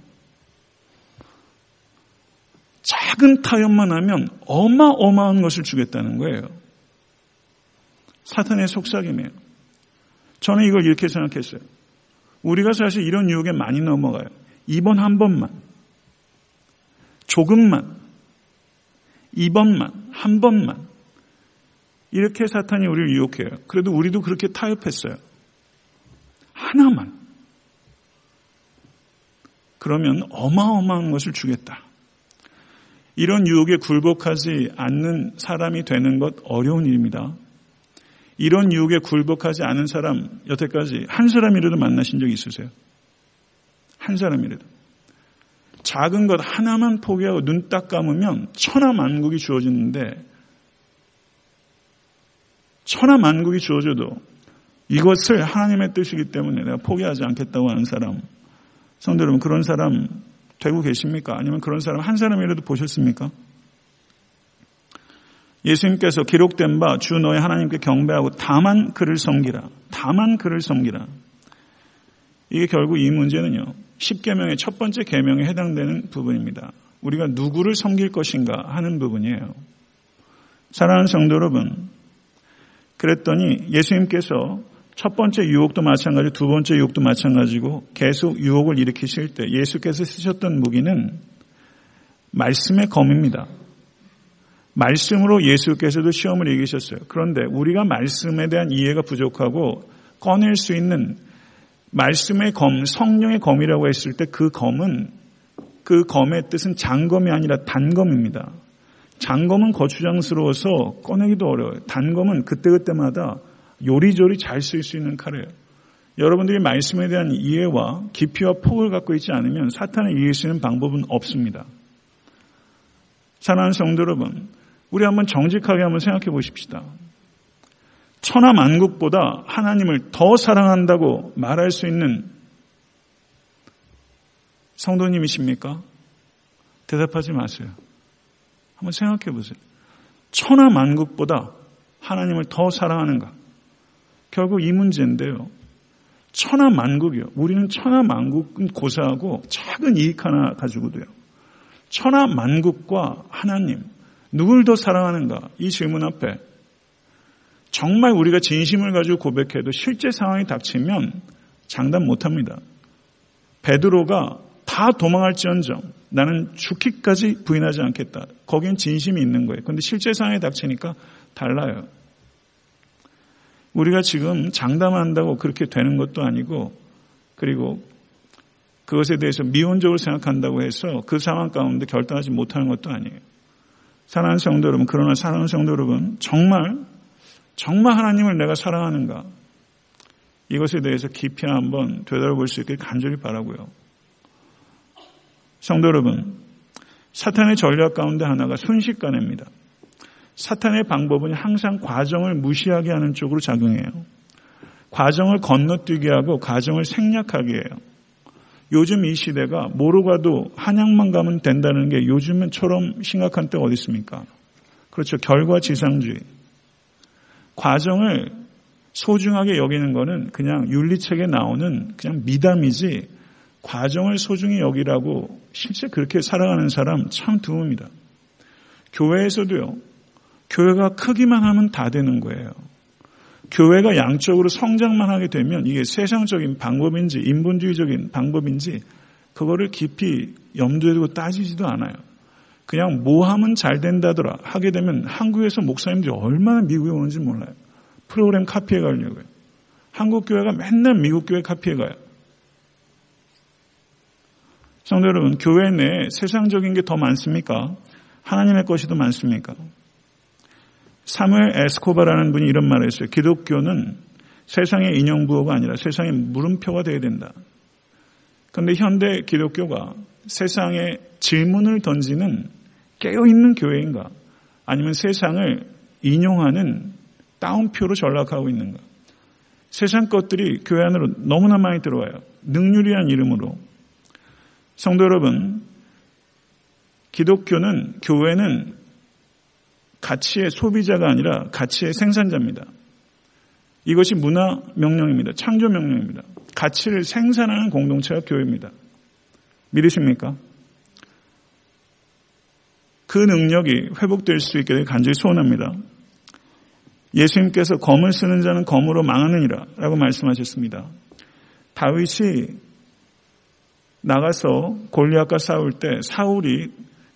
작은 타협만 하면 어마어마한 것을 주겠다는 거예요. 사탄의 속삭임이에요. 저는 이걸 이렇게 생각했어요. 우리가 사실 이런 유혹에 많이 넘어가요. 이번 한 번만. 조금만. 이번만. 한 번만. 이렇게 사탄이 우리를 유혹해요. 그래도 우리도 그렇게 타협했어요. 하나만. 그러면 어마어마한 것을 주겠다. 이런 유혹에 굴복하지 않는 사람이 되는 것 어려운 일입니다. 이런 유혹에 굴복하지 않은 사람 여태까지 한 사람이라도 만나신 적 있으세요? 한 사람이라도. 작은 것 하나만 포기하고 눈 딱 감으면 천하 만국이 주어지는데 천하 만국이 주어져도 이것을 하나님의 뜻이기 때문에 내가 포기하지 않겠다고 하는 사람 성도 여러분 그런 사람 되고 계십니까? 아니면 그런 사람 한 사람이라도 보셨습니까? 예수님께서 기록된 바 주 너의 하나님께 경배하고 다만 그를 섬기라. 다만 그를 섬기라. 이게 결국 이 문제는요. 10계명의 첫 번째 계명에 해당되는 부분입니다. 우리가 누구를 섬길 것인가 하는 부분이에요. 사랑하는 성도 여러분, 그랬더니 예수님께서 첫 번째 유혹도 마찬가지, 두 번째 유혹도 마찬가지고 계속 유혹을 일으키실 때 예수께서 쓰셨던 무기는 말씀의 검입니다. 말씀으로 예수께서도 시험을 이기셨어요. 그런데 우리가 말씀에 대한 이해가 부족하고 꺼낼 수 있는 말씀의 검, 성령의 검이라고 했을 때 그 검은 그 검의 뜻은 장검이 아니라 단검입니다. 장검은 거추장스러워서 꺼내기도 어려워요. 단검은 그때그때마다 요리조리 잘 쓸 수 있는 칼이에요. 여러분들이 말씀에 대한 이해와 깊이와 폭을 갖고 있지 않으면 사탄을 이길 수 있는 방법은 없습니다. 사랑하는 성도 여러분, 우리 한번 정직하게 한번 생각해 보십시다. 천하 만국보다 하나님을 더 사랑한다고 말할 수 있는 성도님이십니까? 대답하지 마세요. 한번 생각해 보세요. 천하 만국보다 하나님을 더 사랑하는가? 결국 이 문제인데요. 천하 만국이요. 우리는 천하 만국은 고사하고 작은 이익 하나 가지고 도요. 천하 만국과 하나님, 누굴 더 사랑하는가? 이 질문 앞에 정말 우리가 진심을 가지고 고백해도 실제 상황이 닥치면 장담 못 합니다. 베드로가 다 도망할지언정 나는 죽기까지 부인하지 않겠다. 거긴 진심이 있는 거예요. 그런데 실제 상황이 닥치니까 달라요. 우리가 지금 장담한다고 그렇게 되는 것도 아니고 그리고 그것에 대해서 미온적으로 생각한다고 해서 그 상황 가운데 결단하지 못하는 것도 아니에요. 사랑하는 성도 여러분, 그러나 사랑하는 성도 여러분, 정말, 정말 하나님을 내가 사랑하는가? 이것에 대해서 깊이 한번 되돌아볼 수 있길 간절히 바라고요. 성도 여러분, 사탄의 전략 가운데 하나가 순식간입니다. 사탄의 방법은 항상 과정을 무시하게 하는 쪽으로 작용해요. 과정을 건너뛰게 하고 과정을 생략하게 해요. 요즘 이 시대가 모르 가도 한약만 가면 된다는 게 요즘처럼 심각한 때가 어디 있습니까? 그렇죠. 결과 지상주의. 과정을 소중하게 여기는 거는 그냥 윤리책에 나오는 그냥 미담이지 과정을 소중히 여기라고 실제 그렇게 살아가는 사람 참 드뭅니다. 교회에서도요. 교회가 크기만 하면 다 되는 거예요. 교회가 양적으로 성장만 하게 되면 이게 세상적인 방법인지 인본주의적인 방법인지 그거를 깊이 염두에 두고 따지지도 않아요. 그냥 뭐 하면 잘 된다더라 하게 되면 한국에서 목사님들이 얼마나 미국에 오는지 몰라요. 프로그램 카피해 가려고요. 한국 교회가 맨날 미국 교회 카피해 가요. 성도 여러분, 교회 내에 세상적인 게 더 많습니까? 하나님의 것이 더 많습니까? 사무엘 에스코바라는 분이 이런 말을 했어요. 기독교는 세상의 인용부호가 아니라 세상의 물음표가 되어야 된다. 그런데 현대 기독교가 세상에 질문을 던지는 깨어있는 교회인가? 아니면 세상을 인용하는 다운표로 전락하고 있는가? 세상 것들이 교회 안으로 너무나 많이 들어와요. 능률이란 이름으로. 성도 여러분, 기독교는, 교회는 가치의 소비자가 아니라 가치의 생산자입니다. 이것이 문화 명령입니다. 창조 명령입니다. 가치를 생산하는 공동체가 교회입니다. 믿으십니까? 그 능력이 회복될 수되 간절히 소원합니다. 예수님께서 검을 쓰는 자는 검으로 망하느니라 라고 말씀하셨습니다. 다윗이 나가서 골리앗과 싸울 때 사울이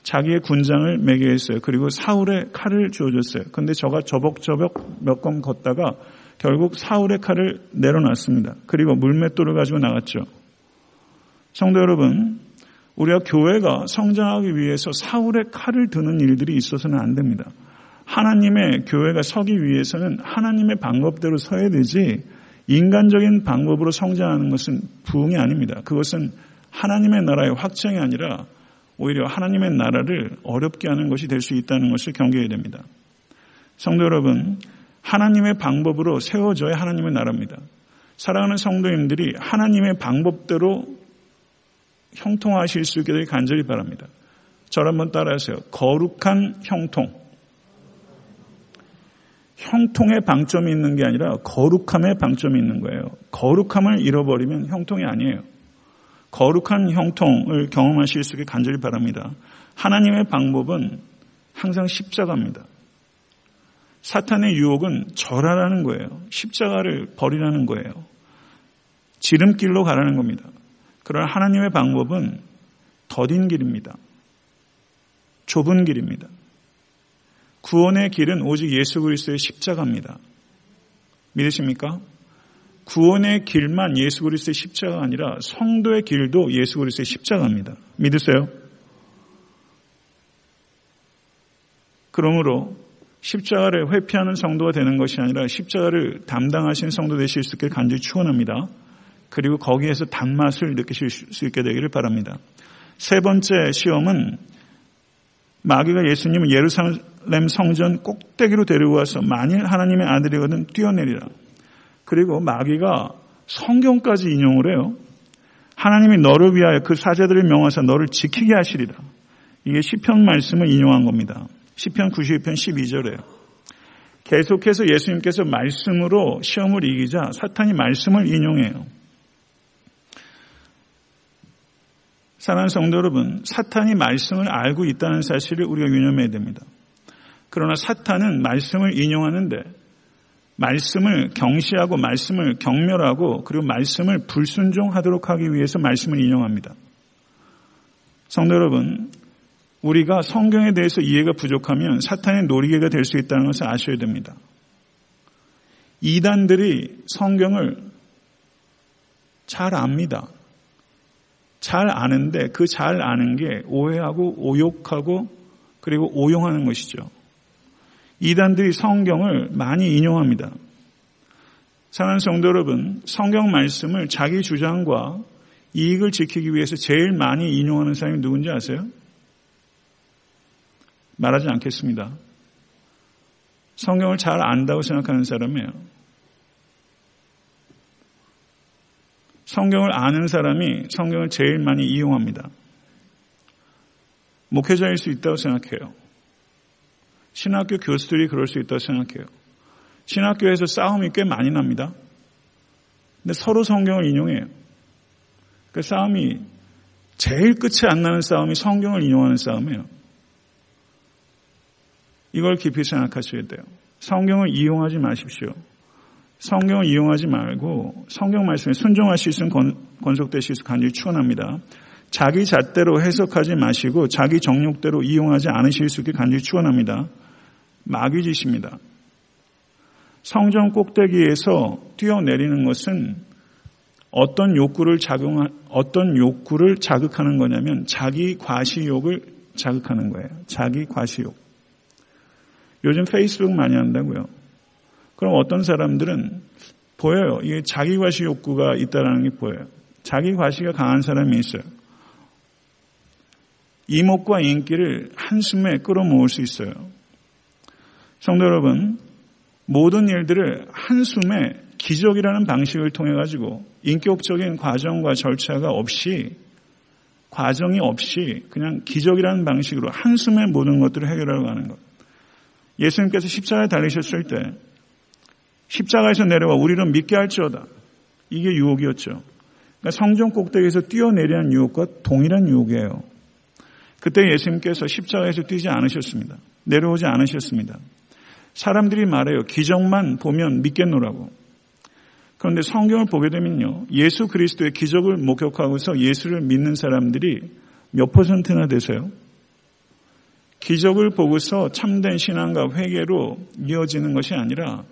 자기의 군장을 매게 했어요. 그리고 사울의 칼을 주어줬어요. 근데 저가 저벅저벅 몇 건 걷다가 결국 사울의 칼을 내려놨습니다. 그리고 물맷돌을 가지고 나갔죠. 성도 여러분, 우리가 교회가 성장하기 위해서 사울의 칼을 드는 일들이 있어서는 안 됩니다. 하나님의 교회가 서기 위해서는 하나님의 방법대로 서야 되지 인간적인 방법으로 성장하는 것은 부흥이 아닙니다. 그것은 하나님의 나라의 확정이 아니라 오히려 하나님의 나라를 어렵게 하는 것이 될 수 있다는 것을 경계해야 됩니다. 성도 여러분, 하나님의 방법으로 세워져야 하나님의 나라입니다. 사랑하는 성도님들이 하나님의 방법대로 형통하실 수 있게 되길 간절히 바랍니다. 저를 한번 따라하세요. 거룩한 형통. 형통의 방점이 있는 게 아니라 거룩함의 방점이 있는 거예요. 거룩함을 잃어버리면 형통이 아니에요. 거룩한 형통을 경험하실 수 있게 간절히 바랍니다. 하나님의 방법은 항상 십자가입니다. 사탄의 유혹은 절하라는 거예요. 십자가를 버리라는 거예요. 지름길로 가라는 겁니다. 그러나 하나님의 방법은 더딘 길입니다. 좁은 길입니다. 구원의 길은 오직 예수 그리스도의 십자가입니다. 믿으십니까? 구원의 길만 예수 그리스도의 십자가가 아니라 성도의 길도 예수 그리스도의 십자가입니다. 믿으세요? 그러므로 십자가를 회피하는 성도가 되는 것이 아니라 십자가를 담당하신 성도 되실 수 있게 간절히 축원합니다. 그리고 거기에서 단맛을 느끼실 수 있게 되기를 바랍니다. 세 번째 시험은 마귀가 예수님을 예루살렘 성전 꼭대기로 데리고 와서 만일 하나님의 아들이거든 뛰어내리라. 그리고 마귀가 성경까지 인용을 해요. 하나님이 너를 위하여 그 사자들을 명하사 너를 지키게 하시리라. 이게 시편 말씀을 인용한 겁니다. 시편 92편 12절에 계속해서 예수님께서 말씀으로 시험을 이기자 사탄이 말씀을 인용해요. 사랑하는 성도 여러분, 사탄이 말씀을 알고 있다는 사실을 우리가 유념해야 됩니다. 그러나 사탄은 말씀을 인용하는데 말씀을 경시하고 말씀을 경멸하고 그리고 말씀을 불순종하도록 하기 위해서 말씀을 인용합니다. 성도 여러분, 우리가 성경에 대해서 이해가 부족하면 사탄의 놀이개가 될 수 있다는 것을 아셔야 됩니다. 이단들이 성경을 잘 압니다. 잘 아는데 그 잘 아는 게 오해하고 오욕하고 그리고 오용하는 것이죠. 이단들이 성경을 많이 인용합니다. 사랑하는 성도 여러분, 성경 말씀을 자기 주장과 이익을 지키기 위해서 제일 많이 인용하는 사람이 누군지 아세요? 말하지 않겠습니다. 성경을 잘 안다고 생각하는 사람이에요. 성경을 아는 사람이 성경을 제일 많이 이용합니다. 목회자일 수 있다고 생각해요. 신학교 교수들이 그럴 수 있다고 생각해요. 신학교에서 싸움이 꽤 많이 납니다. 근데 서로 성경을 인용해요. 그 싸움이 제일 끝이 안 나는 싸움이 성경을 인용하는 싸움이에요. 이걸 깊이 생각하셔야 돼요. 성경을 이용하지 마십시오. 성경을 이용하지 말고 성경 말씀에 순종하실 수 있는 권속되실 수 간절히 추원합니다. 자기 잣대로 해석하지 마시고 자기 정욕대로 이용하지 않으실 수 있게 간절히 추원합니다. 마귀 짓입니다. 성전 꼭대기에서 뛰어내리는 것은 어떤 욕구를 작용 어떤 욕구를 자극하는 거냐면 자기 과시욕을 자극하는 거예요. 자기 과시욕. 요즘 페이스북 많이 한다고요. 그럼 어떤 사람들은 보여요. 이게 자기 과시 욕구가 있다라는 게 보여요. 자기 과시가 강한 사람이 있어요. 이목과 인기를 한숨에 끌어모을 수 있어요. 성도 여러분, 모든 일들을 한숨에 기적이라는 방식을 통해 가지고 인격적인 과정과 절차가 없이 과정이 없이 그냥 기적이라는 방식으로 한숨에 모든 것들을 해결하려고 하는 것. 예수님께서 십자가에 달리셨을 때 십자가에서 내려와 우리를 믿게 할지어다. 이게 유혹이었죠. 그러니까 성전 꼭대기에서 뛰어내리는 유혹과 동일한 유혹이에요. 그때 예수님께서 십자가에서 뛰지 않으셨습니다. 내려오지 않으셨습니다. 사람들이 말해요. 기적만 보면 믿겠노라고. 그런데 성경을 보게 되면요. 예수 그리스도의 기적을 목격하고서 예수를 믿는 사람들이 몇 퍼센트나 되세요? 기적을 보고서 참된 신앙과 회개로 이어지는 것이 아니라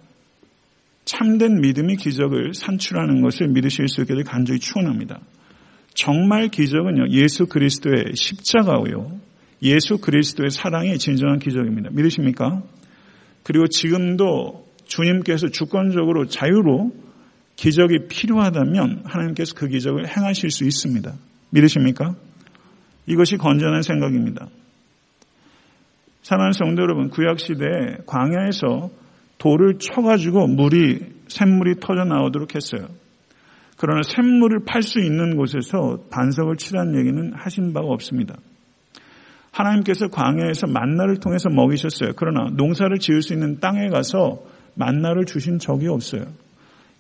참된 믿음이 기적을 산출하는 것을 믿으실 수 있게 될 간절히 추원합니다. 정말 기적은요, 예수 그리스도의 십자가고요, 예수 그리스도의 사랑이 진정한 기적입니다. 믿으십니까? 그리고 지금도 주님께서 주권적으로 자유로 기적이 필요하다면 하나님께서 그 기적을 행하실 수 있습니다. 믿으십니까? 이것이 건전한 생각입니다. 사랑하는 성도 여러분, 구약시대에 광야에서 돌을 쳐가지고 물이, 샘물이 터져 나오도록 했어요. 그러나 샘물을 팔 수 있는 곳에서 반석을 치라는 얘기는 하신 바가 없습니다. 하나님께서 광야에서 만나를 통해서 먹이셨어요. 그러나 농사를 지을 수 있는 땅에 가서 만나를 주신 적이 없어요.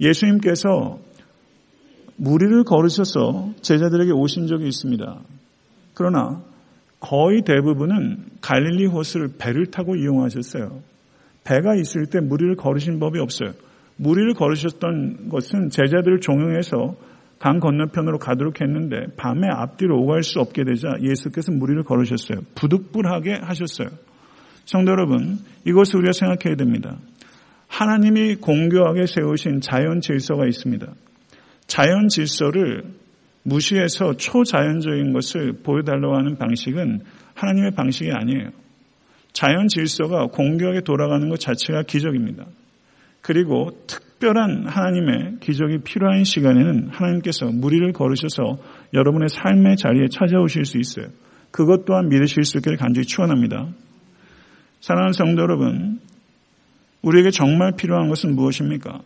예수님께서 무리를 걸으셔서 제자들에게 오신 적이 있습니다. 그러나 거의 대부분은 갈릴리 호수를 배를 타고 이용하셨어요. 배가 있을 때 무리를 걸으신 법이 없어요. 무리를 걸으셨던 것은 제자들을 종용해서 강 건너편으로 가도록 했는데 밤에 앞뒤로 오갈 수 없게 되자 예수께서 무리를 걸으셨어요. 부득불하게 하셨어요. 성도 여러분, 이것을 우리가 생각해야 됩니다. 하나님이 공교하게 세우신 자연 질서가 있습니다. 자연 질서를 무시해서 초자연적인 것을 보여달라고 하는 방식은 하나님의 방식이 아니에요. 자연 질서가 공교하게 돌아가는 것 자체가 기적입니다. 그리고 특 별한 하나님의 기적이 필요한 시간에는 하나님께서 무리를 걸으셔서 여러분의 삶의 자리에 찾아오실 수 있어요. 그것 또한 믿으실 수 있기를 간절히 축원합니다. 사랑하는 성도 여러분, 우리에게 정말 필요한 것은 무엇입니까?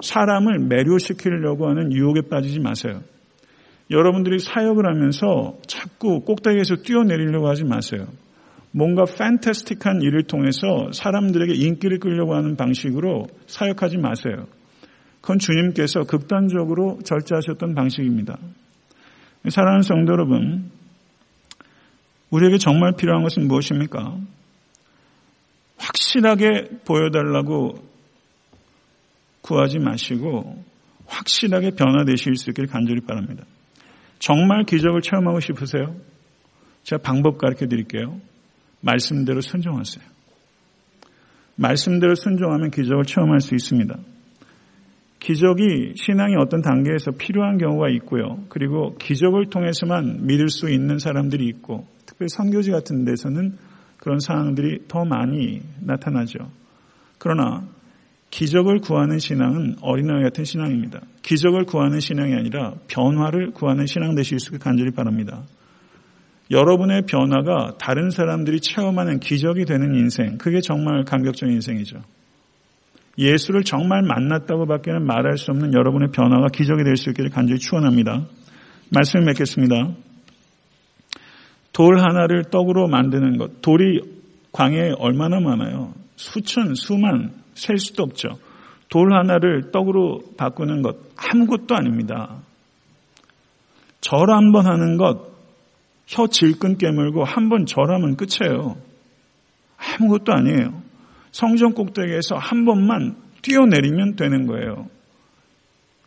사람을 매료시키려고 하는 유혹에 빠지지 마세요. 여러분들이 사역을 하면서 자꾸 꼭대기에서 뛰어내리려고 하지 마세요. 뭔가 판타스틱한 일을 통해서 사람들에게 인기를 끌려고 하는 방식으로 사역하지 마세요. 그건 주님께서 극단적으로 절제하셨던 방식입니다. 사랑하는 성도 여러분, 우리에게 정말 필요한 것은 무엇입니까? 확실하게 보여달라고 구하지 마시고 확실하게 변화되실 수 있기를 간절히 바랍니다. 정말 기적을 체험하고 싶으세요? 제가 방법 가르쳐 드릴게요. 말씀대로 순종하세요. 말씀대로 순종하면 기적을 체험할 수 있습니다. 기적이 신앙의 어떤 단계에서 필요한 경우가 있고요. 그리고 기적을 통해서만 믿을 수 있는 사람들이 있고, 특별히 선교지 같은 데서는 그런 상황들이 더 많이 나타나죠. 그러나 기적을 구하는 신앙은 어린아이 같은 신앙입니다. 기적을 구하는 신앙이 아니라 변화를 구하는 신앙 되실 수 있게 간절히 바랍니다. 여러분의 변화가 다른 사람들이 체험하는 기적이 되는 인생, 그게 정말 감격적인 인생이죠. 예수를 정말 만났다고 밖에는 말할 수 없는 여러분의 변화가 기적이 될 수 있기를 간절히 축원합니다. 말씀을 맺겠습니다. 돌 하나를 떡으로 만드는 것, 돌이 광야에 얼마나 많아요? 수천, 수만, 셀 수도 없죠. 돌 하나를 떡으로 바꾸는 것 아무것도 아닙니다. 절 한 번 하는 것, 혀 질끈 깨물고 한 번 절하면 끝이에요. 아무것도 아니에요. 성전 꼭대기에서 한 번만 뛰어내리면 되는 거예요.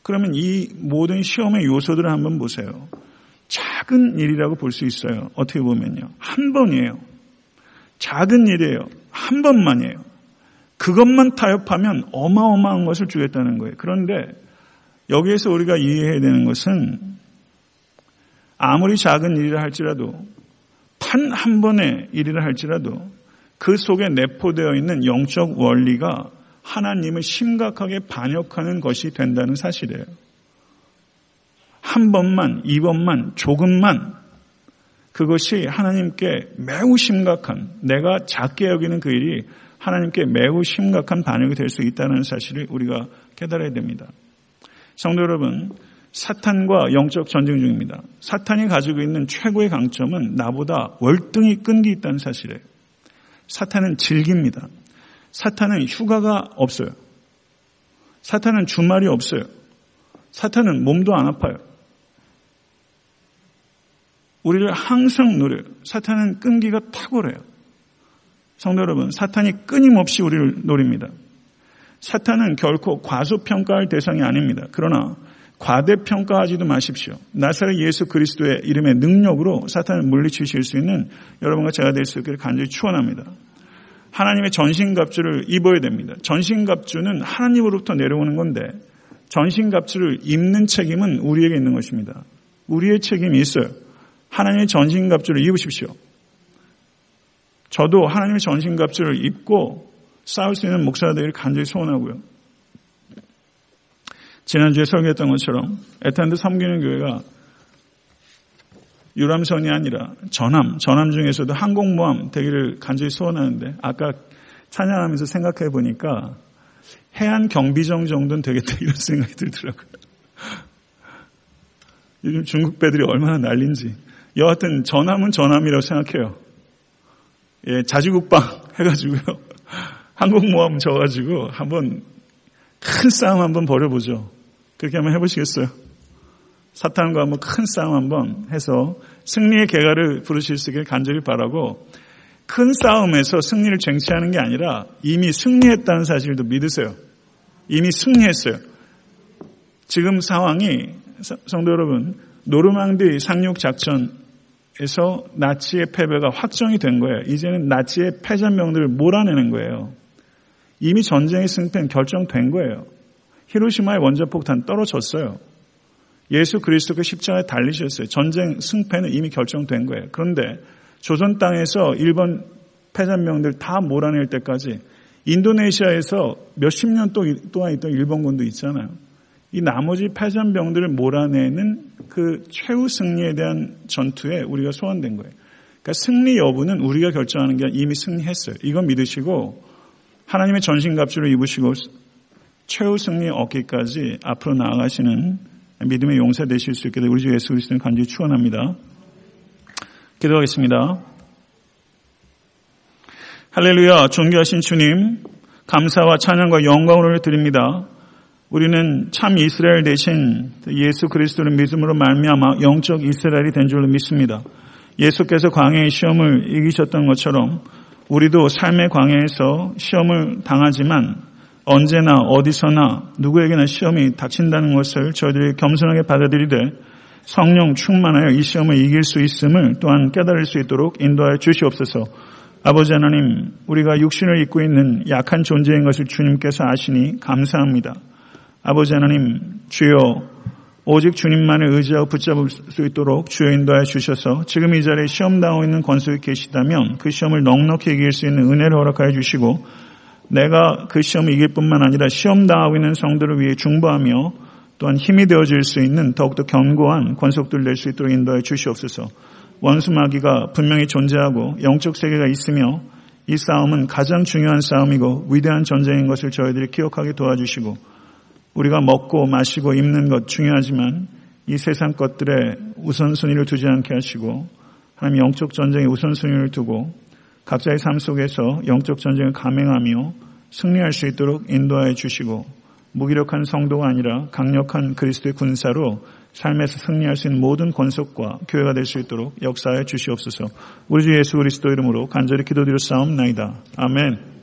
그러면 이 모든 시험의 요소들을 한번 보세요. 작은 일이라고 볼 수 있어요. 어떻게 보면요. 한 번이에요. 작은 일이에요. 한 번만이에요. 그것만 타협하면 어마어마한 것을 주겠다는 거예요. 그런데 여기에서 우리가 이해해야 되는 것은 아무리 작은 일이라 할지라도 단 한 번의 일이라 할지라도 그 속에 내포되어 있는 영적 원리가 하나님을 심각하게 반역하는 것이 된다는 사실이에요. 한 번만, 이번만, 조금만 그것이 하나님께 매우 심각한, 내가 작게 여기는 그 일이 하나님께 매우 심각한 반역이 될 수 있다는 사실을 우리가 깨달아야 됩니다. 성도 여러분, 사탄과 영적 전쟁 중입니다. 사탄이 가지고 있는 최고의 강점은 나보다 월등히 끈기 있다는 사실이에요. 사탄은 즐깁니다. 사탄은 휴가가 없어요. 사탄은 주말이 없어요. 사탄은 몸도 안 아파요. 우리를 항상 노려요. 사탄은 끈기가 탁월해요. 성도 여러분, 사탄이 끊임없이 우리를 노립니다. 사탄은 결코 과소평가할 대상이 아닙니다. 그러나 과대평가하지도 마십시오. 나사렛 예수 그리스도의 이름의 능력으로 사탄을 물리치실 수 있는 여러분과 제가 될 수 있기를 간절히 축원합니다. 하나님의 전신갑주를 입어야 됩니다. 전신갑주는 하나님으로부터 내려오는 건데 전신갑주를 입는 책임은 우리에게 있는 것입니다. 우리의 책임이 있어요. 하나님의 전신갑주를 입으십시오. 저도 하나님의 전신갑주를 입고 싸울 수 있는 목사가 되기를 간절히 소원하고요. 지난주에 설교했던 것처럼 에탄드 섬기는 교회가 유람선이 아니라 전함, 전함 중에서도 항공모함 되기를 간절히 소원하는데 아까 찬양하면서 생각해 보니까 해안 경비정 정도는 되겠다 *laughs* 이런 생각이 들더라고요. 요즘 중국 배들이 얼마나 난린지. 여하튼 전함은 전함이라고 생각해요. 예, 자주국방 해가지고요. *laughs* 항공모함 져가지고 한번 큰 싸움 한번 벌여보죠. 그렇게 한번 해보시겠어요? 사탄과 한번 큰 싸움 한번 해서 승리의 개가를 부르실 수 있길 간절히 바라고 큰 싸움에서 승리를 쟁취하는 게 아니라 이미 승리했다는 사실도 믿으세요. 이미 승리했어요. 지금 상황이 성도 여러분 노르망디 상륙 작전 에서 나치의 패배가 확정이 된 거예요. 이제는 나치의 패전명들을 몰아내는 거예요. 이미 전쟁의 승패는 결정된 거예요. 히로시마의 원자폭탄 떨어졌어요. 예수 그리스도가 십자가에 달리셨어요. 전쟁 승패는 이미 결정된 거예요. 그런데 조선 땅에서 일본 패전명들 다 몰아낼 때까지 인도네시아에서 몇십 년 동안 있던 일본군도 있잖아요. 이 나머지 패전병들을 몰아내는 그 최후 승리에 대한 전투에 우리가 소환된 거예요. 그러니까 승리 여부는 우리가 결정하는 게 이미 승리했어요. 이건 믿으시고 하나님의 전신갑주를 입으시고 최후 승리 얻기까지 앞으로 나아가시는 믿음의 용사 되실 수 있게 되 우리 주 예수 그리스도는 간절히 축원합니다. 기도하겠습니다. 할렐루야 존귀하신 주님 감사와 찬양과 영광을 드립니다. 우리는 참 이스라엘 대신 예수 그리스도를 믿음으로 말미암아 영적 이스라엘이 된 줄로 믿습니다. 예수께서 광야의 시험을 이기셨던 것처럼 우리도 삶의 광야에서 시험을 당하지만 언제나 어디서나 누구에게나 시험이 닥친다는 것을 저희들이 겸손하게 받아들이되 성령 충만하여 이 시험을 이길 수 있음을 또한 깨달을 수 있도록 인도하여 주시옵소서. 아버지 하나님, 우리가 육신을 입고 있는 약한 존재인 것을 주님께서 아시니 감사합니다. 아버지 하나님, 주여 오직 주님만을 의지하고 붙잡을 수 있도록 주여 인도하여 주셔서 지금 이 자리에 시험 당하고 있는 권속이 계시다면 그 시험을 넉넉히 이길 수 있는 은혜를 허락하여 주시고 내가 그 시험을 이길 뿐만 아니라 시험 당하고 있는 성들을 위해 중보하며 또한 힘이 되어질 수 있는 더욱더 견고한 권속들 낼 수 있도록 인도하여 주시옵소서. 원수 마귀가 분명히 존재하고 영적 세계가 있으며 이 싸움은 가장 중요한 싸움이고 위대한 전쟁인 것을 저희들이 기억하게 도와주시고 우리가 먹고 마시고 입는 것 중요하지만 이 세상 것들에 우선순위를 두지 않게 하시고 하나님 영적 전쟁에 우선순위를 두고 각자의 삶 속에서 영적 전쟁을 감행하며 승리할 수 있도록 인도하여 주시고 무기력한 성도가 아니라 강력한 그리스도의 군사로 삶에서 승리할 수 있는 모든 권속과 교회가 될 수 있도록 역사해 주시옵소서. 우리 주 예수 그리스도 이름으로 간절히 기도드려 싸움나이다. 아멘.